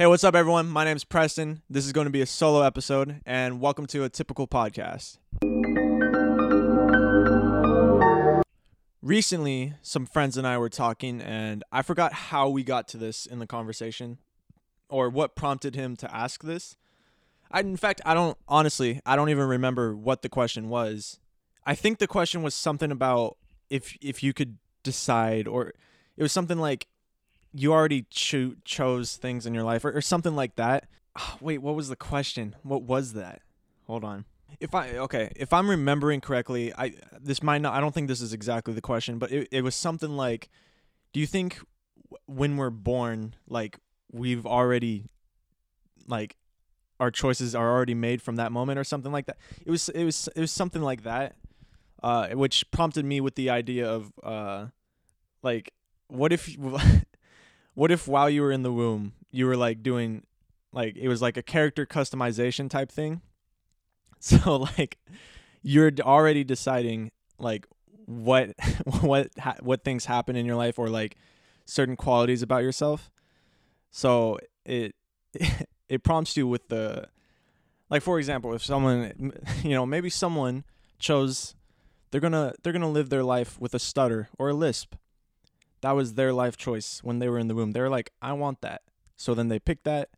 Hey, what's up, everyone? My name is Preston. This is going to be a solo episode, and welcome to a typical podcast. Recently, some friends and I were talking, and I forgot how we got to this in the conversation or what prompted him to ask this. I, in fact, I don't, honestly, I don't even remember what the question was. I think the question was something about if if you could decide, or it was something like you already cho- chose things in your life or, or something like that. Oh, wait, what was the question? What was that? Hold on. If I okay, if I'm remembering correctly, I this might not. I don't think this is exactly the question, but it, it was something like, do you think when we're born, like we've already, like, our choices are already made from that moment or something like that? It was it was it was something like that, uh, which prompted me with the idea of uh, like, what if what if while you were in the womb you were like doing like it was like a character customization type thing? So like you're already deciding like what what ha- what things happen in your life or like certain qualities about yourself? So it it prompts you with the like for example if someone you know maybe someone chose they're gonna they're gonna live their life with a stutter or a lisp that was their life choice when they were in the womb. They were like, I want that. So then they pick that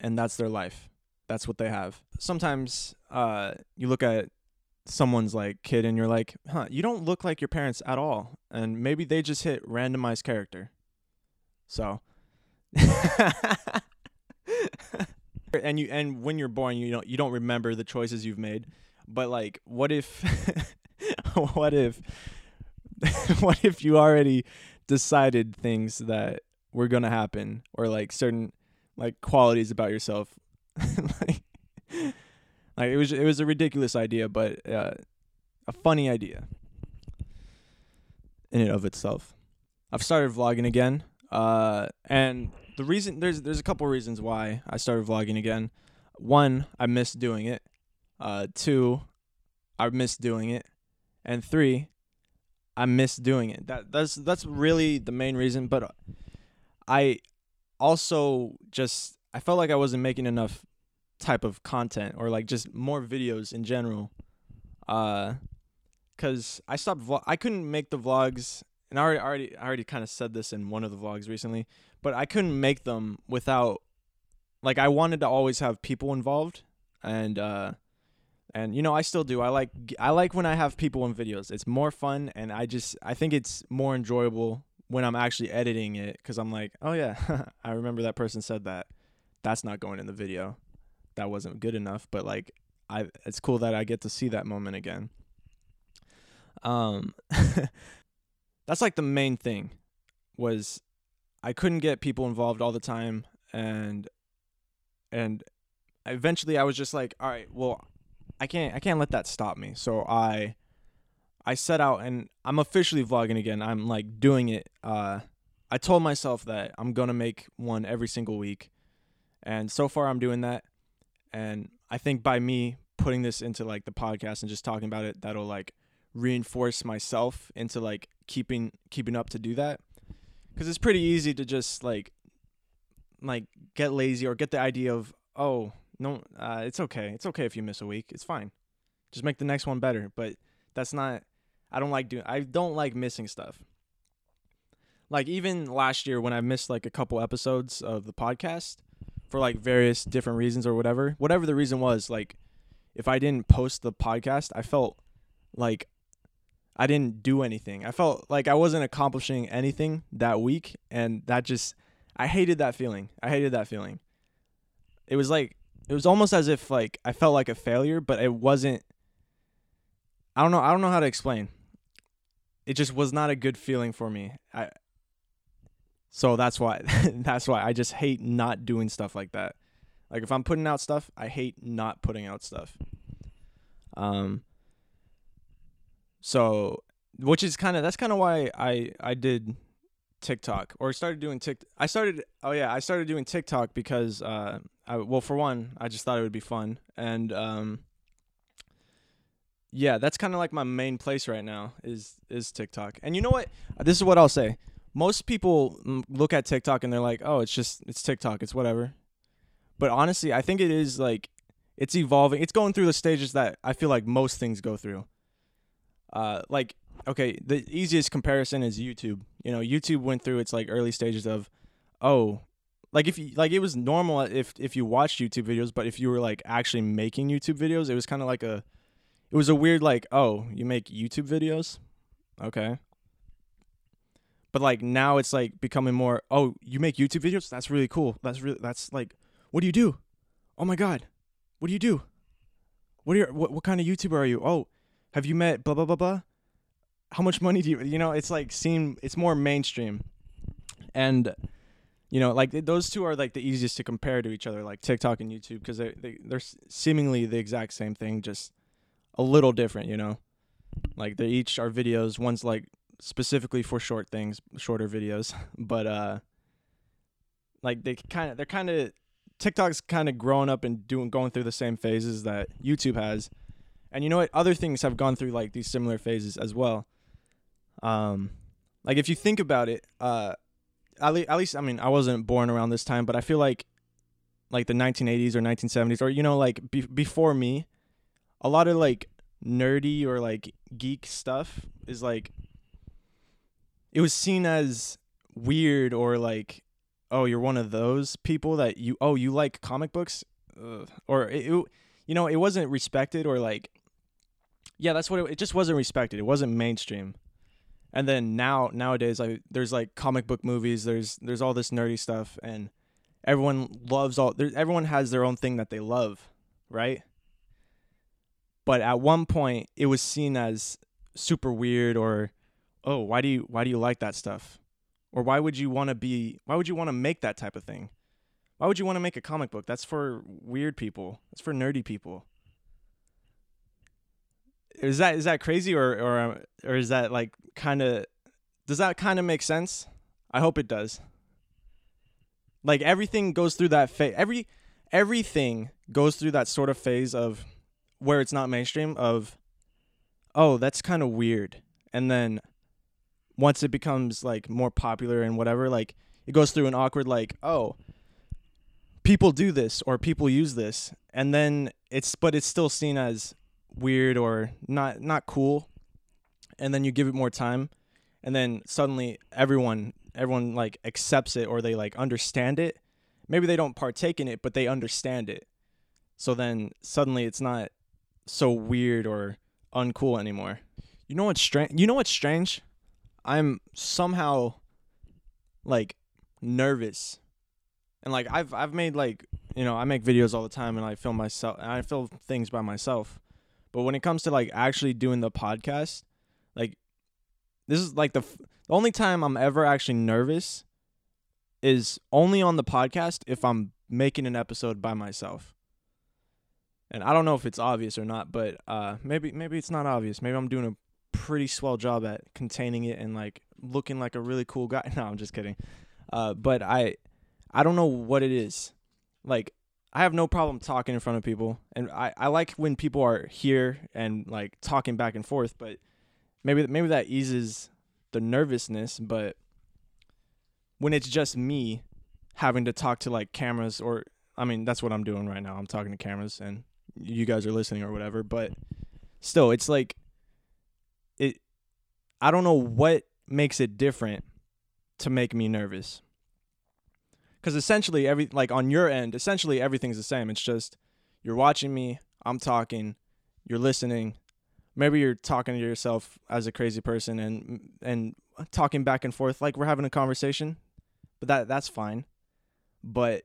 and that's their life. That's what they have. Sometimes uh, you look at someone's like kid and you're like, huh, you don't look like your parents at all. And maybe they just hit randomized character. So and you and when you're born you don't you don't remember the choices you've made. But like what if what if what if you already decided things that were gonna happen or like certain like qualities about yourself. Like, like it was it was a ridiculous idea but uh, a funny idea in and of itself. I've started vlogging again uh, and the reason there's there's a couple reasons why i started vlogging again. One i miss doing it. Uh, two i miss doing it. And three I miss doing it. That that's that's really the main reason. But I also just I felt like I wasn't making enough type of content or like just more videos in general. Uh, cause I stopped. Vlog- I couldn't make the vlogs, and I already already I already kind of said this in one of the vlogs recently. But I couldn't make them without like I wanted to always have people involved and uh and you know I still do. I like I like when I have people in videos. It's more fun, and I just I think it's more enjoyable when I'm actually editing it because I'm like, oh yeah, I remember that person said that. That's not going in the video. That wasn't good enough, but like I, it's cool that I get to see that moment again. Um, that's like the main thing was I couldn't get people involved all the time, and and eventually I was just like, all right, well, I can't I can't let that stop me. So I I set out and I'm officially vlogging again. I'm like doing it. Uh, I told myself that I'm gonna make one every single week, and so far I'm doing that. And I think by me putting this into like the podcast and just talking about it, that'll like reinforce myself into like keeping keeping up to do that. Because it's pretty easy to just like like get lazy or get the idea of oh no, uh, it's okay. It's okay if you miss a week. It's fine. Just make the next one better. But that's not. I don't like doing. I don't like missing stuff. Like even last year when I missed like a couple episodes of the podcast for like various different reasons or whatever, whatever the reason was, like if I didn't post the podcast, I felt like I didn't do anything. I felt like I wasn't accomplishing anything that week, and that just I hated that feeling. I hated that feeling. It was like it was almost as if like I felt like a failure, but it wasn't. I don't know. I don't know how to explain. It just was not a good feeling for me. I. So that's why. that's why I just hate not doing stuff like that. Like if I'm putting out stuff, I hate not putting out stuff. Um. So, which is kind of that's kind of why I I did TikTok or started doing Tik. I started. Oh yeah, I started doing TikTok because uh, I, well, for one, I just thought it would be fun, and um, yeah, that's kind of like my main place right now is is TikTok. And you know what? This is what I'll say. Most people look at TikTok and they're like, "Oh, it's just it's TikTok. It's whatever." But honestly, I think it is like it's evolving. It's going through the stages that I feel like most things go through. Uh, like okay, the easiest comparison is YouTube. You know, YouTube went through its like early stages of, oh, like if you like it was normal if if you watched YouTube videos, but if you were like actually making YouTube videos, it was kind of like a, it was a weird like oh you make YouTube videos, okay. But like now it's like becoming more oh you make YouTube videos? That's really cool. That's really that's like what do you do, oh my god, what do you do, what are your what what kind of YouTuber are you? Oh have you met blah blah blah blah how much money do you you know it's like seem it's more mainstream. And you know like those two are like the easiest to compare to each other like tiktok and youtube because they, they they're seemingly the exact same thing just a little different you know? Like they each are videos. One's like specifically for short things shorter videos. But uh like they kind of they're kind of tiktok's kind of growing up and doing going through the same phases that youtube has. And you know what? Other things have gone through like these similar phases as well um, like if you think about it, uh, at, le- at least I mean I wasn't born around this time, but I feel like like the 1980s or 1970s or you know like be- before me, a lot of like nerdy or like geek stuff is like it was seen as weird or like oh you're one of those people that you oh you like comic books? Ugh. or it, it, you know it wasn't respected or like yeah that's what it, it just wasn't respected. It wasn't mainstream and then now nowadays like there's like comic book movies there's there's all this nerdy stuff and everyone loves all there everyone has their own thing that they love right? But at one point it was seen as super weird or oh why do you why do you like that stuff? Or why would you want to be why would you want to make that type of thing? Why would you want to make a comic book? That's for weird people. That's for nerdy people is that is that crazy or or um, or is that like kind of does that kind of make sense? I hope it does. Like everything goes through that phase. Every everything goes through that sort of phase of where it's not mainstream of oh, that's kind of weird. And then once it becomes like more popular and whatever, like it goes through an awkward like, oh, people do this or people use this. And then it's but it's still seen as weird or not not cool and then you give it more time and then suddenly everyone everyone like accepts it or they like understand it. Maybe they don't partake in it but they understand it. So then suddenly it's not so weird or uncool anymore. You know what's strange you know what's strange? I'm somehow like nervous. And like i've i've made like you know i make videos all the time and i film myself and i film things by myself but when it comes to like actually doing the podcast, like this is like the, f- the only time I'm ever actually nervous is only on the podcast if I'm making an episode by myself. And I don't know if it's obvious or not, but uh, maybe maybe it's not obvious. Maybe I'm doing a pretty swell job at containing it and like looking like a really cool guy. No, I'm just kidding. Uh, but I I don't know what it is. Like I have no problem talking in front of people, and I, I like when people are here and like talking back and forth. But maybe maybe that eases the nervousness. But when it's just me having to talk to like cameras, or I mean that's what I'm doing right now. I'm talking to cameras, and you guys are listening or whatever. But still, it's like it. I don't know what makes it different to make me nervous because essentially every like on your end essentially everything's the same. It's just you're watching me i'm talking you're listening. Maybe you're talking to yourself as a crazy person and and talking back and forth like we're having a conversation but that that's fine. But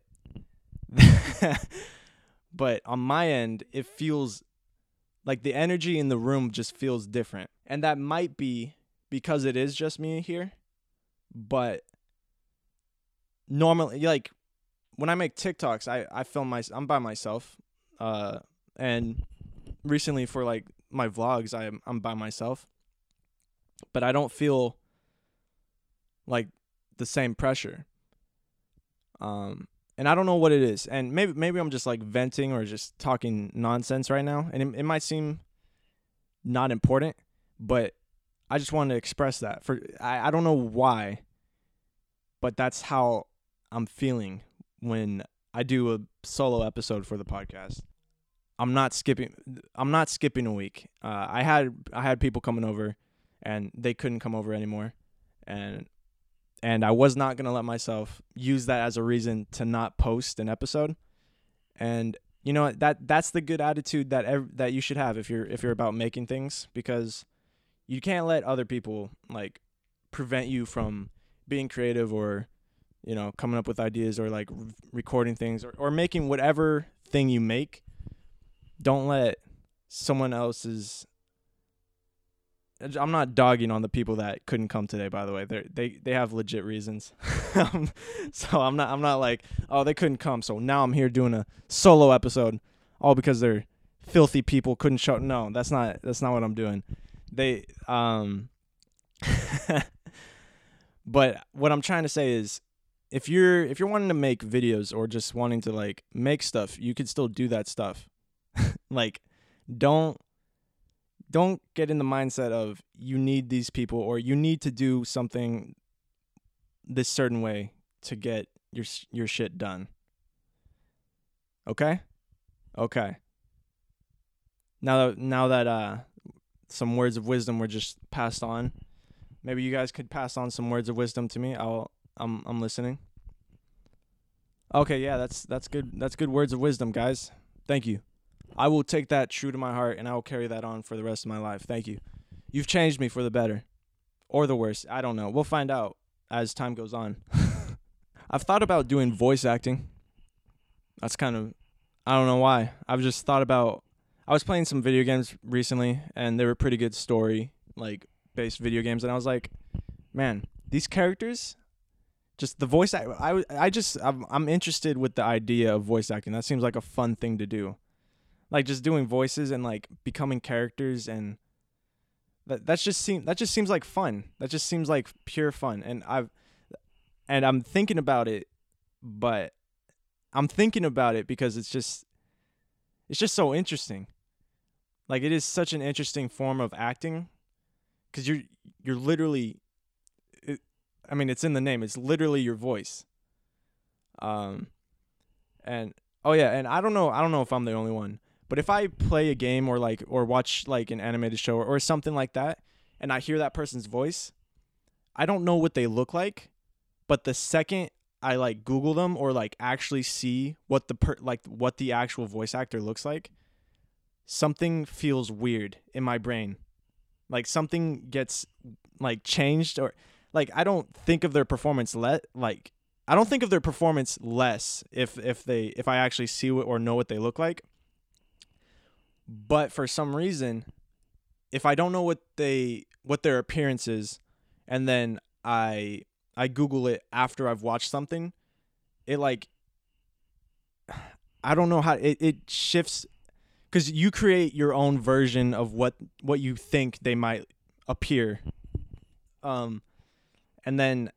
but on my end it feels like the energy in the room just feels different. And that might be because it is just me here but normally like when I make TikToks, I I film my I'm by myself, uh, and recently for like my vlogs, I'm I'm by myself, but I don't feel like the same pressure. Um, and I don't know what it is, and maybe maybe I'm just like venting or just talking nonsense right now, and it, it might seem not important, but I just wanted to express that. For I I don't know why, but that's how I'm feeling when I do a solo episode for the podcast. I'm not skipping. I'm not skipping a week. Uh, I had I had people coming over, and they couldn't come over anymore, and and I was not gonna let myself use that as a reason to not post an episode. And you know that that's the good attitude that ev- that you should have if you're if you're about making things because you can't let other people like prevent you from being creative or you know coming up with ideas or like r- recording things or, or making whatever thing you make don't let someone else's I'm not dogging on the people that couldn't come today. By the way, they they they have legit reasons. Um, so I'm not I'm not like oh they couldn't come. So now I'm here doing a solo episode, all because they're filthy people couldn't show. No, that's not that's not what I'm doing. They um. but what I'm trying to say is, if you're if you're wanting to make videos or just wanting to like make stuff, you could still do that stuff. like, don't don't get in the mindset of you need these people or you need to do something this certain way to get your your shit done. Okay? Okay. Now that now that uh some words of wisdom were just passed on, maybe you guys could pass on some words of wisdom to me. I'll I'm I'm listening. Okay, yeah, that's that's good. That's good words of wisdom, guys. Thank you. I will take that true to my heart and I will carry that on for the rest of my life. Thank you. You've changed me for the better or the worse. I don't know. We'll find out as time goes on. I've thought about doing voice acting. That's kind of I don't know why. I've just thought about I was playing some video games recently and they were pretty good story like based video games and I was like, man, these characters just the voice act I I just I'm, I'm interested with the idea of voice acting. That seems like a fun thing to do like just doing voices and like becoming characters and that that's just seem that just seems like fun. That just seems like pure fun. And I've and I'm thinking about it, but I'm thinking about it because it's just it's just so interesting. Like it is such an interesting form of acting cuz you're you're literally it, I mean it's in the name. It's literally your voice. Um and oh yeah, and I don't know I don't know if I'm the only one, but if I play a game or like or watch like an animated show or, or something like that and I hear that person's voice, I don't know what they look like, but the second I like Google them or like actually see what the per like what the actual voice actor looks like, something feels weird in my brain. Like something gets like changed or like I don't think of their performance let like I don't think of their performance less if if they if I actually see what or know what they look like. But for some reason, if I don't know what they what their appearance is, and then I I Google it after I've watched something, it like I don't know how it, it shifts because you create your own version of what what you think they might appear. Um and then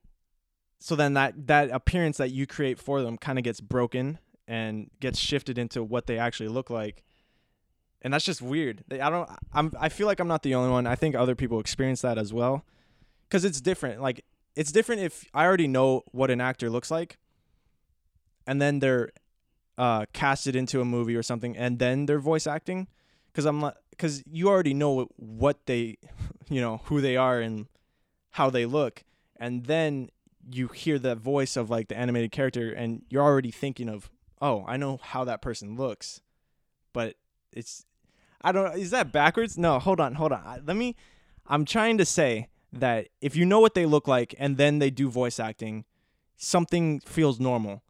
so then that that appearance that you create for them kind of gets broken and gets shifted into what they actually look like and that's just weird. I don't. I'm. I feel like I'm not the only one. I think other people experience that as well, because it's different. Like it's different if I already know what an actor looks like, and then they're uh, casted into a movie or something, and then they're voice acting. Because I'm not. Because you already know what they, you know, who they are and how they look, and then you hear the voice of like the animated character, and you're already thinking of, oh, I know how that person looks, but it's I don't is that backwards? No, hold on, hold on. Let me I'm trying to say that if you know what they look like and then they do voice acting, something feels normal.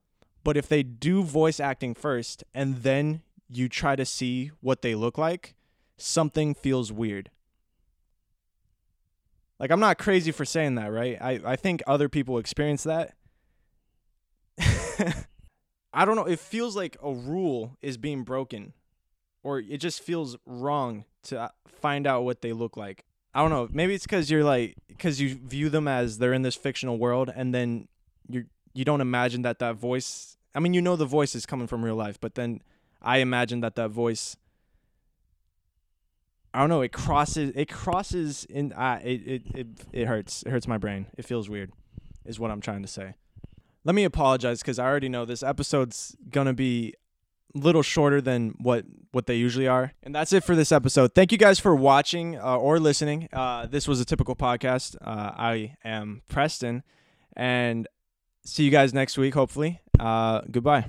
But if they do voice acting first and then you try to see what they look like, something feels weird. Like I'm not crazy for saying that, right? I, I think other people experience that. I don't know. It feels like a rule is being broken or it just feels wrong to uh, find out what they look like. I don't know. Maybe it's because you're like because you view them as they're in this fictional world, and then you you don't imagine that that voice. I mean, you know the voice is coming from real life, but then I imagine that that voice. I don't know. It crosses. It crosses in. Uh, it, it it it hurts. It hurts my brain. It feels weird, is what I'm trying to say. let me apologize because I already know this episode's gonna be a little shorter than what what they usually are. And that's it for this episode. Thank you guys for watching uh, or listening. Uh, this was a typical podcast. Uh, I am Preston, and see you guys next week. Hopefully. Uh, goodbye.